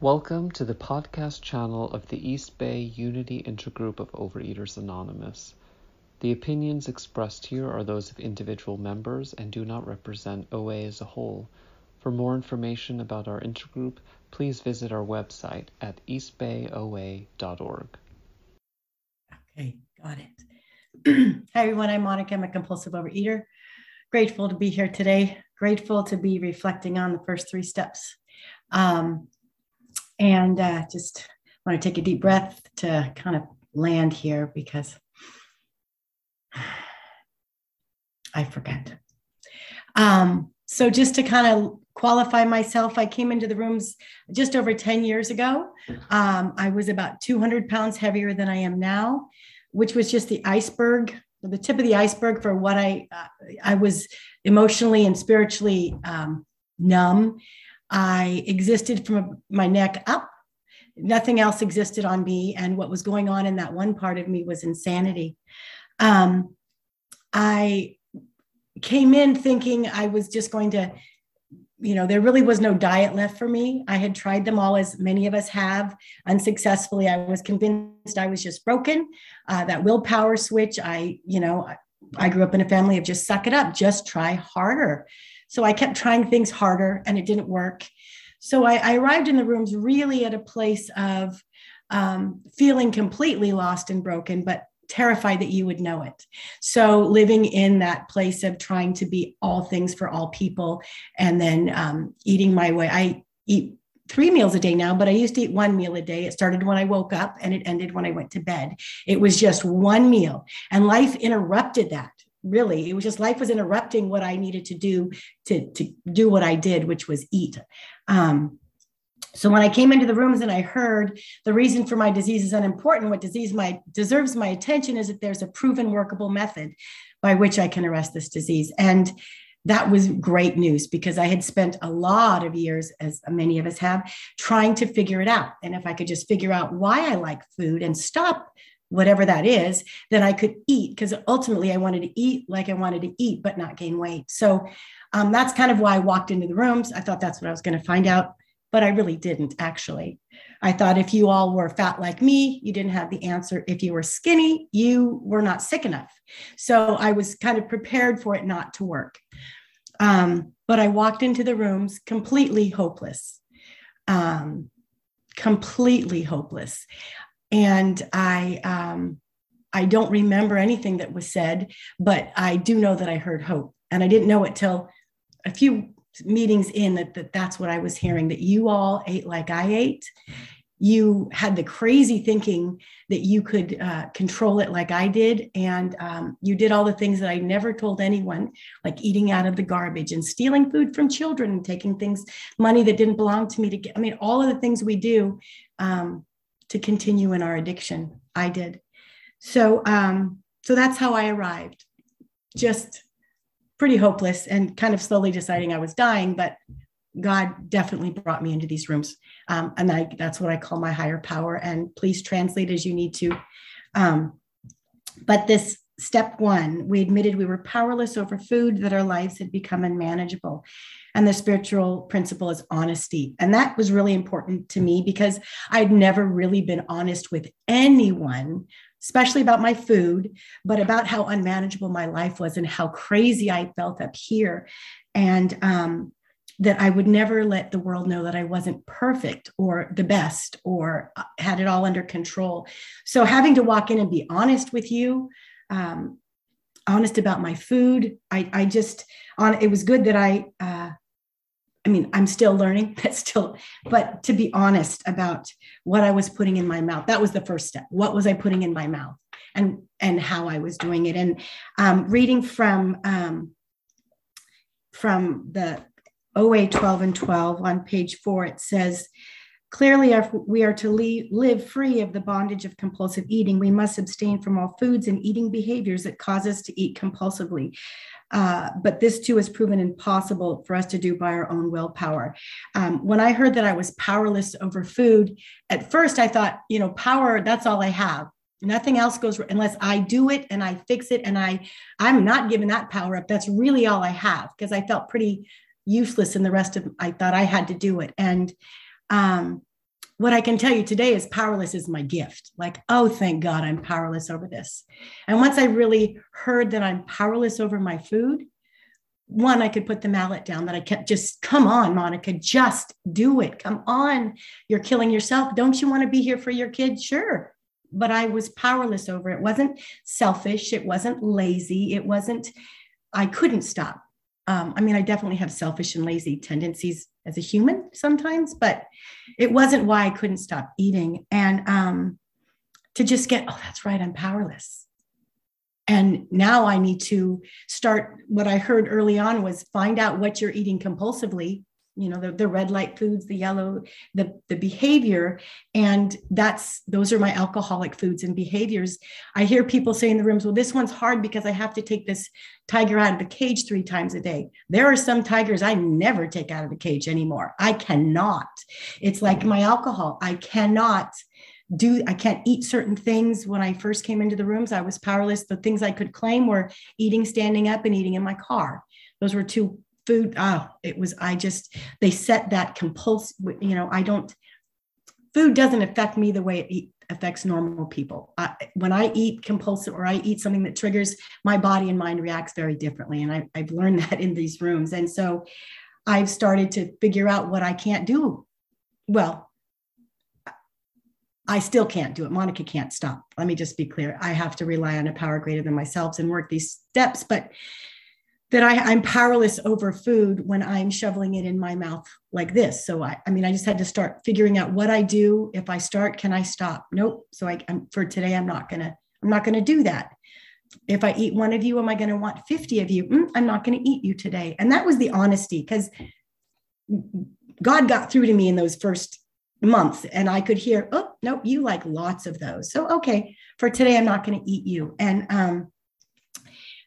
Welcome to the podcast channel of the East Bay Unity Intergroup of Overeaters Anonymous. The opinions expressed here are those of individual members and do not represent OA as a whole. For more information about our intergroup, please visit our website at eastbayoa.org. Okay, got it. Hi, everyone. I'm Monica. I'm a compulsive overeater. Grateful to be here today. Grateful to be reflecting on the first three steps. Um, and uh, just want to take a deep breath to kind of land here because I forget. Um, so, just to kind of qualify myself, I came into the rooms just over 10 years ago. Um, I was about 200 pounds heavier than I am now, which was just the iceberg, the tip of the iceberg for what I uh, I was emotionally and spiritually um, numb I existed from my neck up. Nothing else existed on me. And what was going on in that one part of me was insanity. Um, I came in thinking I was just going to, you know, there really was no diet left for me. I had tried them all, as many of us have, unsuccessfully. I was convinced I was just broken. Uh, that willpower switch, I, you know, I grew up in a family of just suck it up, just try harder. So I kept trying things harder and it didn't work. So I, I arrived in the rooms really at a place of um, feeling completely lost and broken, but terrified that you would know it. So living in that place of trying to be all things for all people and then um, eating my way. I eat three meals a day now, but I used to eat one meal a day. It started when I woke up and it ended when I went to bed. It was just one meal, and life interrupted that really it was just life was interrupting what i needed to do to, to do what i did which was eat um, so when i came into the rooms and i heard the reason for my disease is unimportant what disease my deserves my attention is that there's a proven workable method by which i can arrest this disease and that was great news because I had spent a lot of years, as many of us have, trying to figure it out. And if I could just figure out why I like food and stop whatever that is, then I could eat because ultimately I wanted to eat like I wanted to eat, but not gain weight. So um, that's kind of why I walked into the rooms. I thought that's what I was going to find out, but I really didn't actually. I thought if you all were fat like me, you didn't have the answer. If you were skinny, you were not sick enough. So I was kind of prepared for it not to work. Um, but I walked into the rooms completely hopeless. Um, completely hopeless and I um, I don't remember anything that was said, but I do know that I heard hope, and I didn't know it till a few meetings in that, that that's what I was hearing that you all ate like I ate. You had the crazy thinking that you could uh, control it like I did. And um, you did all the things that I never told anyone, like eating out of the garbage and stealing food from children and taking things, money that didn't belong to me to get. I mean, all of the things we do. Um, to continue in our addiction. I did. So, um, so that's how I arrived. Just pretty hopeless and kind of slowly deciding I was dying, but God definitely brought me into these rooms. Um, and I, that's what I call my higher power. And please translate as you need to. Um, but this step one, we admitted we were powerless over food, that our lives had become unmanageable and the spiritual principle is honesty. And that was really important to me because I'd never really been honest with anyone, especially about my food, but about how unmanageable my life was and how crazy I felt up here. And um, that I would never let the world know that I wasn't perfect or the best or uh, had it all under control. So having to walk in and be honest with you, um, honest about my food, I, I just on it was good that I uh, I mean, I'm still learning, but still, but to be honest about what I was putting in my mouth, that was the first step. What was I putting in my mouth and and how I was doing it. And um, reading from um, from the OA 12 and 12 on page four, it says, Clearly, if we are to leave, live free of the bondage of compulsive eating, we must abstain from all foods and eating behaviors that cause us to eat compulsively. Uh, but this too is proven impossible for us to do by our own willpower. Um, when I heard that I was powerless over food, at first I thought, you know, power, that's all I have. Nothing else goes unless I do it and I fix it. And I, I'm not giving that power up. That's really all I have because I felt pretty useless in the rest of, I thought I had to do it. And, um, what I can tell you today is powerless is my gift. Like, oh, thank God I'm powerless over this. And once I really heard that I'm powerless over my food, one, I could put the mallet down that I kept just, come on, Monica, just do it. Come on. You're killing yourself. Don't you want to be here for your kids? Sure. But I was powerless over it. It wasn't selfish. It wasn't lazy. It wasn't, I couldn't stop. Um, I mean, I definitely have selfish and lazy tendencies as a human sometimes, but it wasn't why I couldn't stop eating. And um, to just get, oh, that's right, I'm powerless. And now I need to start. What I heard early on was find out what you're eating compulsively you know the, the red light foods the yellow the the behavior. And that's those are my alcoholic foods and behaviors. I hear people say in the rooms well this one's hard because i have to take this tiger out of the cage three times a day. There are some tigers i never take out of the cage anymore. I cannot. It's like my alcohol. I cannot do i can't eat certain things. When i first came into the rooms i was powerless. The things i could claim were eating standing up and eating in my car. Those were two food oh it was i just they set that compulsive you know i don't food doesn't affect me the way it affects normal people I, when i eat compulsive or i eat something that triggers my body and mind reacts very differently and I, i've learned that in these rooms and so i've started to figure out what i can't do well I still can't do it. Monica can't stop. Let me just be clear. I have to rely on a power greater than myself and work these steps. But that I, am powerless over food when I'm shoveling it in my mouth like this. So I, I mean, I just had to start figuring out what I do. If I start, can I stop? Nope. So I, I'm, for today, I'm not gonna, I'm not gonna do that. If I eat one of you, am I gonna want 50 of you? Mm, I'm not gonna eat you today. And that was the honesty because God got through to me in those first months and I could hear, oh, nope, you like lots of those. So, okay, for today, I'm not gonna eat you. And, um,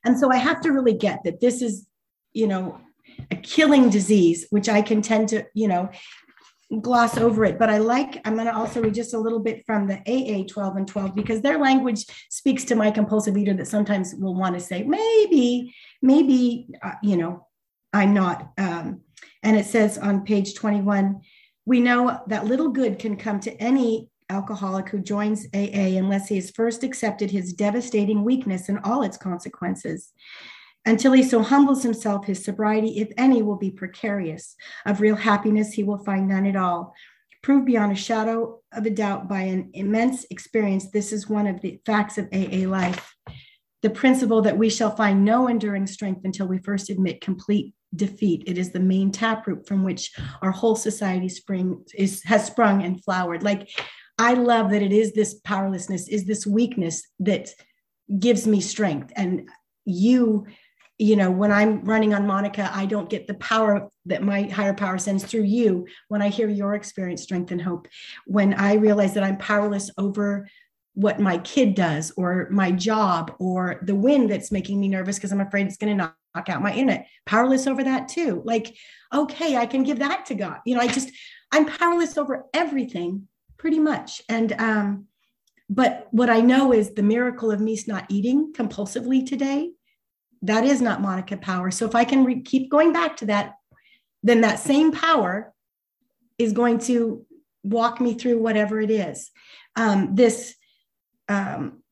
and so I have to really get that this is, you know, a killing disease, which I can tend to, you know, gloss over it. But I like, I'm going to also read just a little bit from the AA 12 and 12 because their language speaks to my compulsive eater that sometimes will want to say, maybe, maybe, uh, you know, I'm not. Um, and it says on page 21, we know that little good can come to any alcoholic who joins AA unless he has first accepted his devastating weakness and all its consequences. Until he so humbles himself, his sobriety, if any, will be precarious. Of real happiness, he will find none at all. Proved beyond a shadow of a doubt by an immense experience, this is one of the facts of AA life. The principle that we shall find no enduring strength until we first admit complete defeat. It is the main taproot from which our whole society spring is has sprung and flowered. Like I love that it is this powerlessness, is this weakness that gives me strength. And you, you know, when I'm running on Monica, I don't get the power that my higher power sends through you. When I hear your experience, strength, and hope, when I realize that I'm powerless over what my kid does or my job or the wind that's making me nervous because I'm afraid it's going to knock out my internet. Powerless over that too. Like, okay, I can give that to God. You know, I just, I'm powerless over everything pretty much. And um, but what I know is the miracle of me not eating compulsively today, that is not Monica power. So if I can re- keep going back to that, then that same power is going to walk me through whatever it is. Um, this um,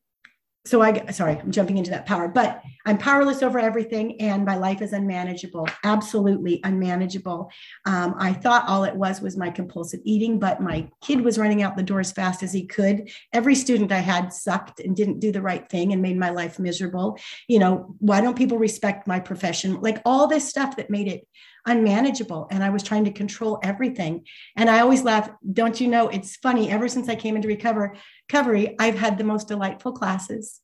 so I sorry, I'm jumping into that power, but I'm powerless over everything, and my life is unmanageable, absolutely unmanageable. Um, I thought all it was was my compulsive eating, but my kid was running out the door as fast as he could. Every student I had sucked and didn't do the right thing and made my life miserable. You know, why don't people respect my profession? Like all this stuff that made it unmanageable and i was trying to control everything and i always laugh don't you know it's funny ever since i came into recover recovery i've had the most delightful classes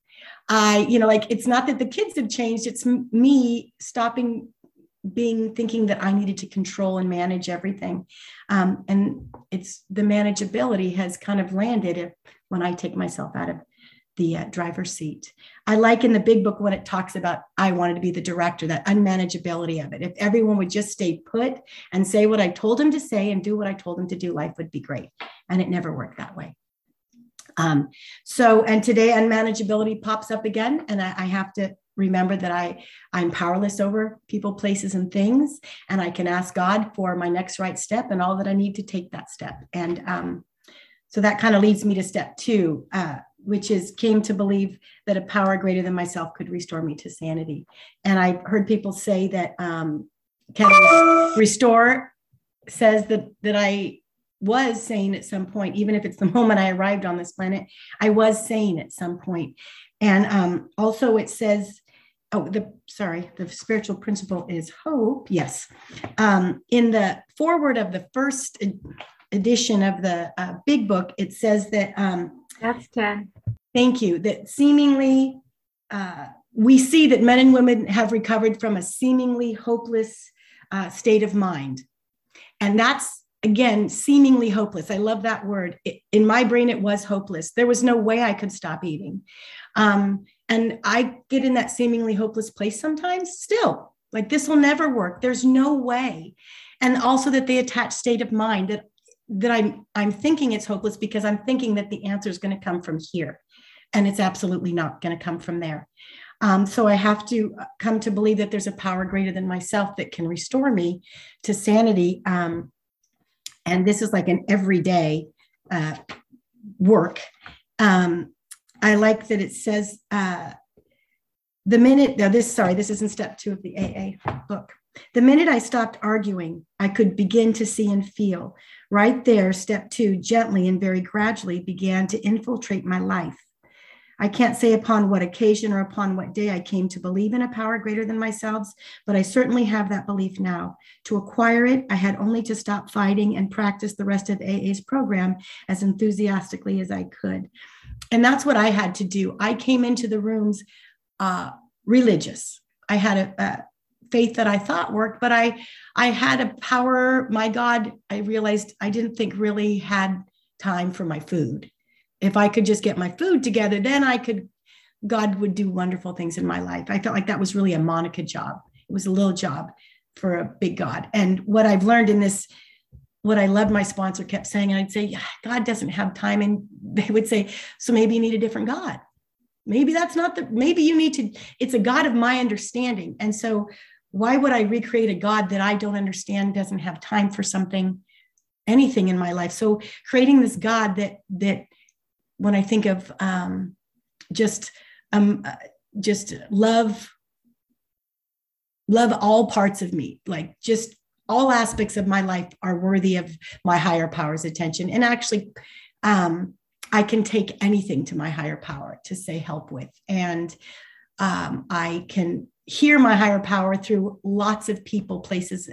i you know like it's not that the kids have changed it's me stopping being thinking that i needed to control and manage everything um, and it's the manageability has kind of landed if, when i take myself out of the uh, driver's seat. I like in the big book when it talks about I wanted to be the director, that unmanageability of it. If everyone would just stay put and say what I told them to say and do what I told them to do, life would be great. And it never worked that way. Um, so, and today unmanageability pops up again, and I, I have to remember that I I'm powerless over people, places, and things, and I can ask God for my next right step and all that I need to take that step. And um, So that kind of leads me to step two, uh, which is came to believe that a power greater than myself could restore me to sanity. And I heard people say that um, can restore says that that I was saying at some point, even if it's the moment I arrived on this planet, I was saying at some point. And um, also it says, oh, the sorry, the spiritual principle is hope. Yes. Um, in the forward of the first edition of the uh, big book, it says that. Um, That's 10. Thank you. That seemingly, uh, we see that men and women have recovered from a seemingly hopeless uh, state of mind. And that's, again, seemingly hopeless. I love that word. It, in my brain, it was hopeless. There was no way I could stop eating. Um, and I get in that seemingly hopeless place sometimes still. Like this will never work. There's no way. And also that they attach state of mind that that I'm I'm thinking it's hopeless because I'm thinking that the answer is going to come from here, and it's absolutely not going to come from there. Um, so I have to come to believe that there's a power greater than myself that can restore me to sanity. Um, and this is like an everyday uh, work. Um, I like that it says uh, the minute. Now this sorry, this isn't step two of the AA book. The minute I stopped arguing, I could begin to see and feel. Right there, step two, gently and very gradually began to infiltrate my life. I can't say upon what occasion or upon what day I came to believe in a power greater than myself, but I certainly have that belief now. To acquire it, I had only to stop fighting and practice the rest of AA's program as enthusiastically as I could. And that's what I had to do. I came into the rooms uh, religious. I had a, a faith that I thought worked, but I I had a power. My God, I realized I didn't think really had time for my food. If I could just get my food together, then I could. God would do wonderful things in my life. I felt like that was really a Monica job. It was a little job for a big God. And what I've learned in this, what I loved my sponsor kept saying, I'd say, God doesn't have time. And they would say, so maybe you need a different God. Maybe that's not the, maybe you need to, it's a God of my understanding. And so why would I recreate a God that I don't understand, doesn't have time for something, anything in my life? So creating this God that that when I think of um, just um, uh, just love, love all parts of me, like just all aspects of my life are worthy of my higher power's attention. And actually, um, I can take anything to my higher power to say help with. And um, I can hear my higher power through lots of people, places,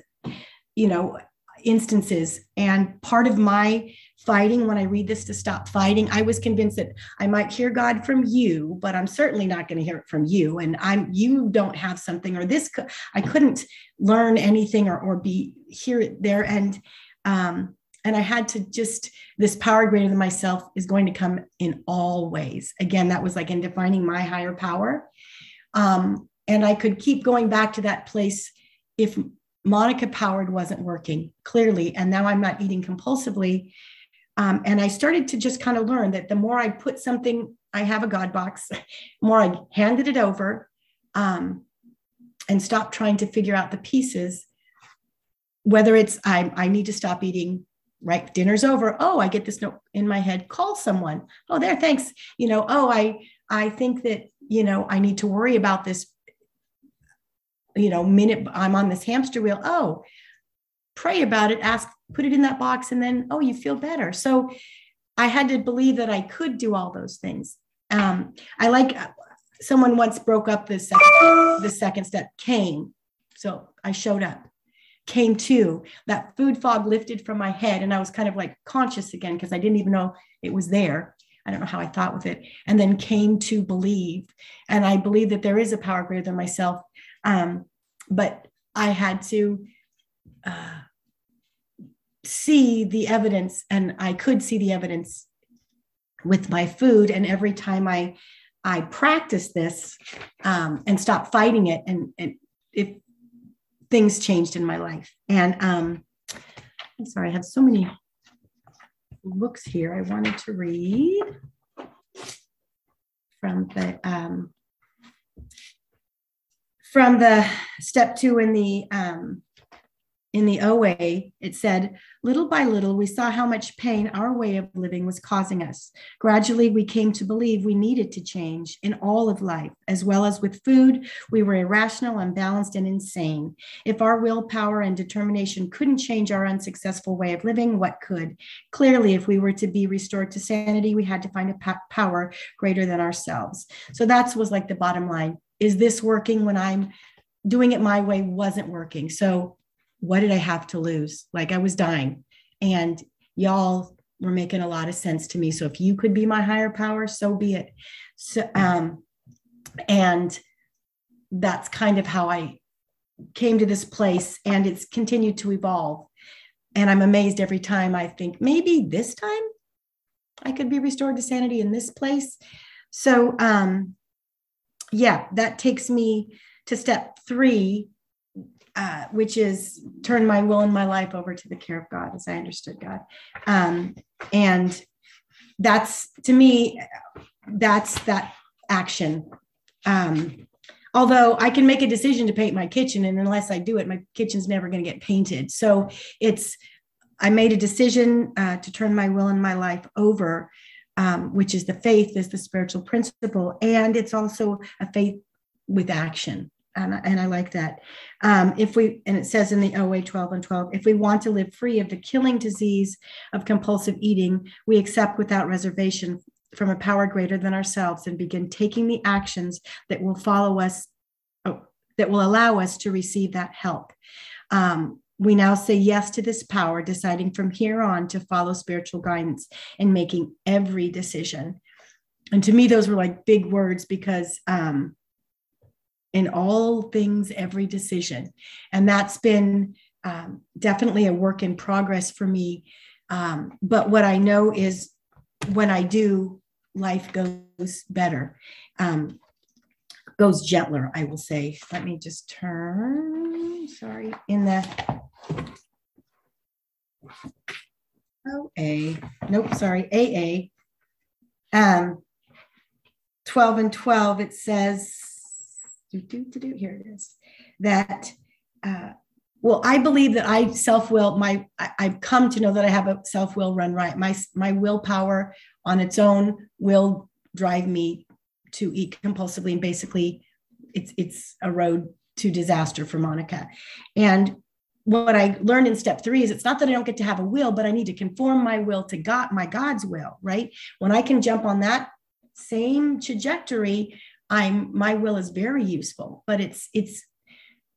you know, instances. And part of my fighting when I read this to stop fighting, I was convinced that I might hear God from you, but I'm certainly not going to hear it from you. And I'm you don't have something or this I couldn't learn anything or or be hear it there. And um and I had to just this power greater than myself is going to come in all ways. Again, that was like in defining my higher power. Um, and I could keep going back to that place if Monica Powered wasn't working clearly. And now I'm not eating compulsively. Um, and I started to just kind of learn that the more I put something, I have a God box, more I handed it over um, and stopped trying to figure out the pieces, whether it's I, I need to stop eating right? Dinner's over. Oh i get this note in my head. Call someone. Oh there thanks. You know oh i i think that you know i need to worry about this you know, minute I'm on this hamster wheel. Oh, pray about it, ask, put it in that box, and then, oh, you feel better. So I had to believe that I could do all those things. Um, I like someone once broke up the second, the second step came. So I showed up, came to that food fog lifted from my head. And I was kind of like conscious again because I didn't even know it was there. I don't know how I thought with it. And then came to believe. And I believe that there is a power greater than myself um, but I had to uh, see the evidence, and I could see the evidence with my food. And every time I I practiced this um, and stopped fighting it, and, and if things changed in my life. And um, I'm sorry, I have so many books here I wanted to read from the um, from the step two in the um, in the OA, it said, little by little, we saw how much pain our way of living was causing us. Gradually, we came to believe we needed to change in all of life, as well as with food. We were irrational, unbalanced, and insane. If our willpower and determination couldn't change our unsuccessful way of living, what could? Clearly, if we were to be restored to sanity, we had to find a power greater than ourselves. So that was like the bottom line. Is this working when I'm doing it my way wasn't working? So what did I have to lose? Like I was dying. And y'all were making a lot of sense to me. So if you could be my higher power, so be it. So um and that's kind of how I came to this place and it's continued to evolve. And I'm amazed every time I think maybe this time I could be restored to sanity in this place. So um yeah, that takes me to step 3 uh, which is turn my will and my life over to the care of God, as I understood God. Um, and that's to me, that's that action. Um, although I can make a decision to paint my kitchen, and unless I do it, my kitchen's never going to get painted. So it's, I made a decision uh, to turn my will and my life over, um, which is the faith, is the spiritual principle, and it's also a faith with action and, and I like that. Um, if we, and it says in the OA 12 and 12, if we want to live free of the killing disease of compulsive eating, we accept without reservation from a power greater than ourselves and begin taking the actions that will follow us, oh, that will allow us to receive that help. Um, we now say yes to this power, deciding from here on to follow spiritual guidance and making every decision. And to me, those were like big words because um, in all things, every decision. And that's been um, definitely a work in progress for me. Um, but what I know is when I do, life goes better, um, goes gentler, I will say. Let me just turn, sorry, in the OA, nope, sorry, AA. Um, 12 and 12, it says, do, do, do, do, here it is, that, uh, well, I believe that I self-will, my, I, I've come to know that I have a self-will run right. My, my willpower on its own will drive me to eat compulsively and basically it's, it's a road to disaster for Monica. And what I learned in step three is it's not that I don't get to have a will, but I need to conform my will to God, my God's will, right? When I can jump on that same trajectory, i'm my will is very useful but it's it's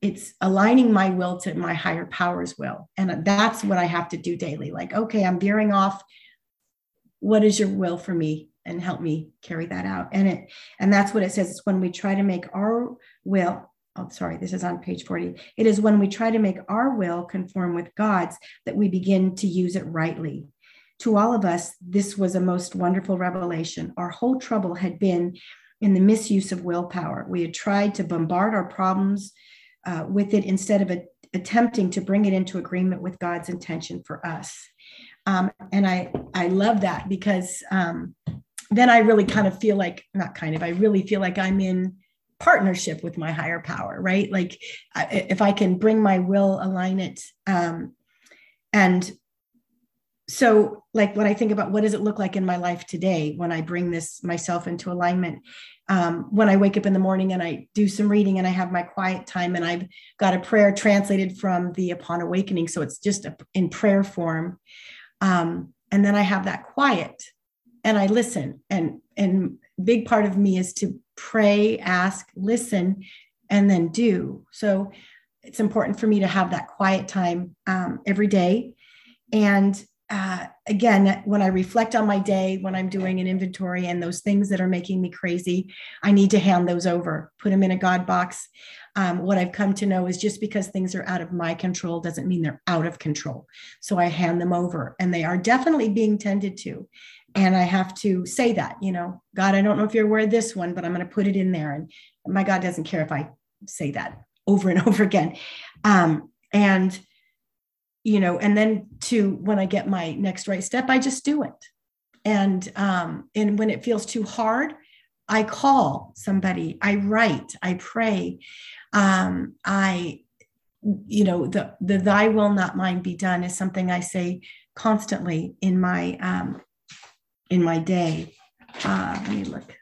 it's aligning my will to my higher powers will. And that's what i have to do daily. Like okay i'm veering off. What is your will for me? And help me carry that out. And it and that's what it says. It's when we try to make our will oh sorry this is on page 40 it is when we try to make our will conform with god's that we begin to use it rightly. To all of us this was a most wonderful revelation. Our whole trouble had been in the misuse of willpower. We had tried to bombard our problems uh, with it instead of a, attempting to bring it into agreement with God's intention for us. Um, and I, I love that because um, then I really kind of feel like, not kind of, I really feel like I'm in partnership with my higher power, right? Like if I can bring my will, align it, um, and so like when i think about what does it look like in my life today when i bring this myself into alignment? Um, when i wake up in the morning and i do some reading and i have my quiet time and i've got a prayer translated from the upon awakening so it's just a, in prayer form um, and then i have that quiet and i listen. And and big part of me is to pray ask listen and then do. So it's important for me to have that quiet time um, every day. And uh, again, when I reflect on my day, when I'm doing an inventory and those things that are making me crazy, I need to hand those over, put them in a God box. Um, what I've come to know is just because things are out of my control doesn't mean they're out of control. So I hand them over and they are definitely being tended to. And I have to say that, you know, God, I don't know if you're aware of this one, but I'm going to put it in there. And my God doesn't care if I say that over and over again. Um, and you know and then to when i get my next right step i just do it and um and when it feels too hard i call somebody i write i pray um i you know, the the thy will not mine be done is something I say constantly in my um, in my day. Uh, let me look.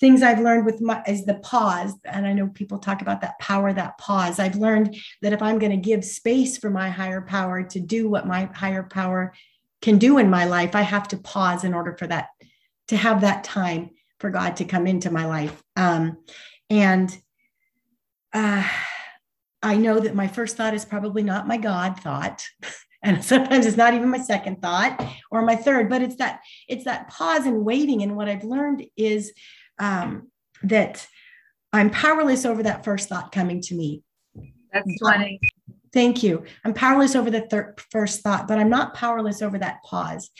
Things I've learned with my is the pause, and I know people talk about that power, that pause. I've learned that if I'm going to give space for my higher power to do what my higher power can do in my life, I have to pause in order for that to have that time for God to come into my life. Um, and uh, I know that my first thought is probably not my God thought. and sometimes it's not even my second thought or my third but it's that it's that pause and waiting and what i've learned is um, that i'm powerless over that first thought coming to me. That's funny. Thank you. I'm powerless over the thir- first thought but i'm not powerless over that pause.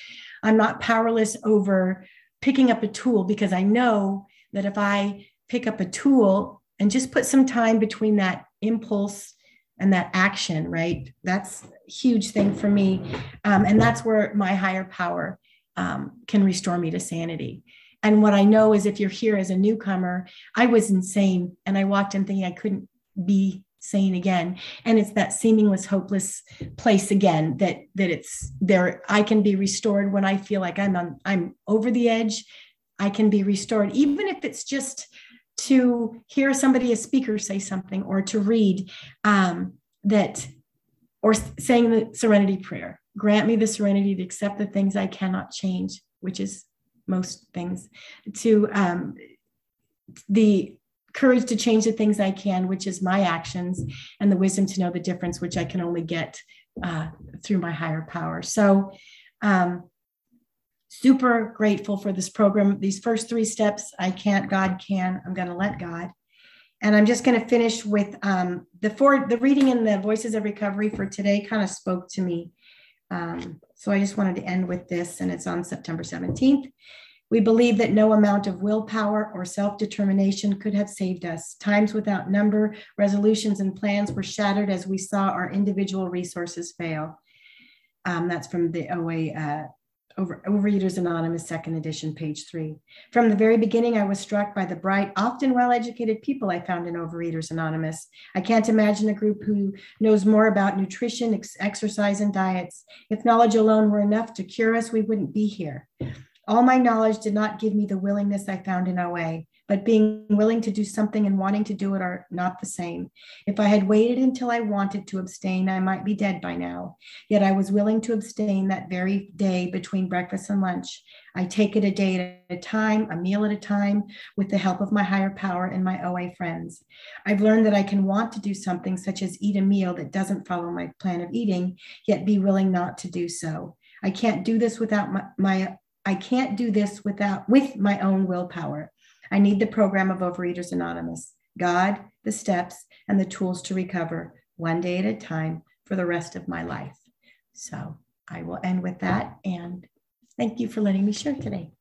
I'm not powerless over picking up a tool because i know that if i pick up a tool and just put some time between that impulse and that action right? That's a huge thing for me. Um, and that's where my higher power um, can restore me to sanity and what i know is if you're here as a newcomer i was insane and i walked in thinking i couldn't be sane again. And it's that seamless hopeless place again that that it's there. I can be restored when i feel like i'm on i'm over the edge. I can be restored even if it's just to hear somebody, a speaker, say something or to read um, that, or saying the serenity prayer. Grant me the serenity to accept the things I cannot change, which is most things, to um, the courage to change the things I can, which is my actions, and the wisdom to know the difference, which I can only get uh, through my higher power. So, um, super grateful for this program. These first three steps, I can't, God can. I'm going to let God. And I'm just going to finish with um, the four, the reading in the Voices of Recovery for today kind of spoke to me. Um, so I just wanted to end with this, and it's on September 17th. We believe that no amount of willpower or self determination could have saved us. Times without number, resolutions, and plans were shattered as we saw our individual resources fail. Um, that's from the OA uh, over, Overeaters Anonymous, second edition, page three. From the very beginning, I was struck by the bright, often well educated people I found in Overeaters Anonymous. I can't imagine a group who knows more about nutrition, ex- exercise, and diets. If knowledge alone were enough to cure us, we wouldn't be here. All my knowledge did not give me the willingness I found in OA but being willing to do something and wanting to do it are not the same. If I had waited until I wanted to abstain, I might be dead by now. Yet I was willing to abstain that very day between breakfast and lunch. I take it a day at a time, a meal at a time, with the help of my higher power and my OA friends. I've learned that I can want to do something such as eat a meal that doesn't follow my plan of eating, yet be willing not to do so. I can't do this without my, my I can't do this without with my own willpower. I need the program of Overeaters Anonymous, God, the steps, and the tools to recover one day at a time for the rest of my life. So I will end with that and thank you for letting me share today.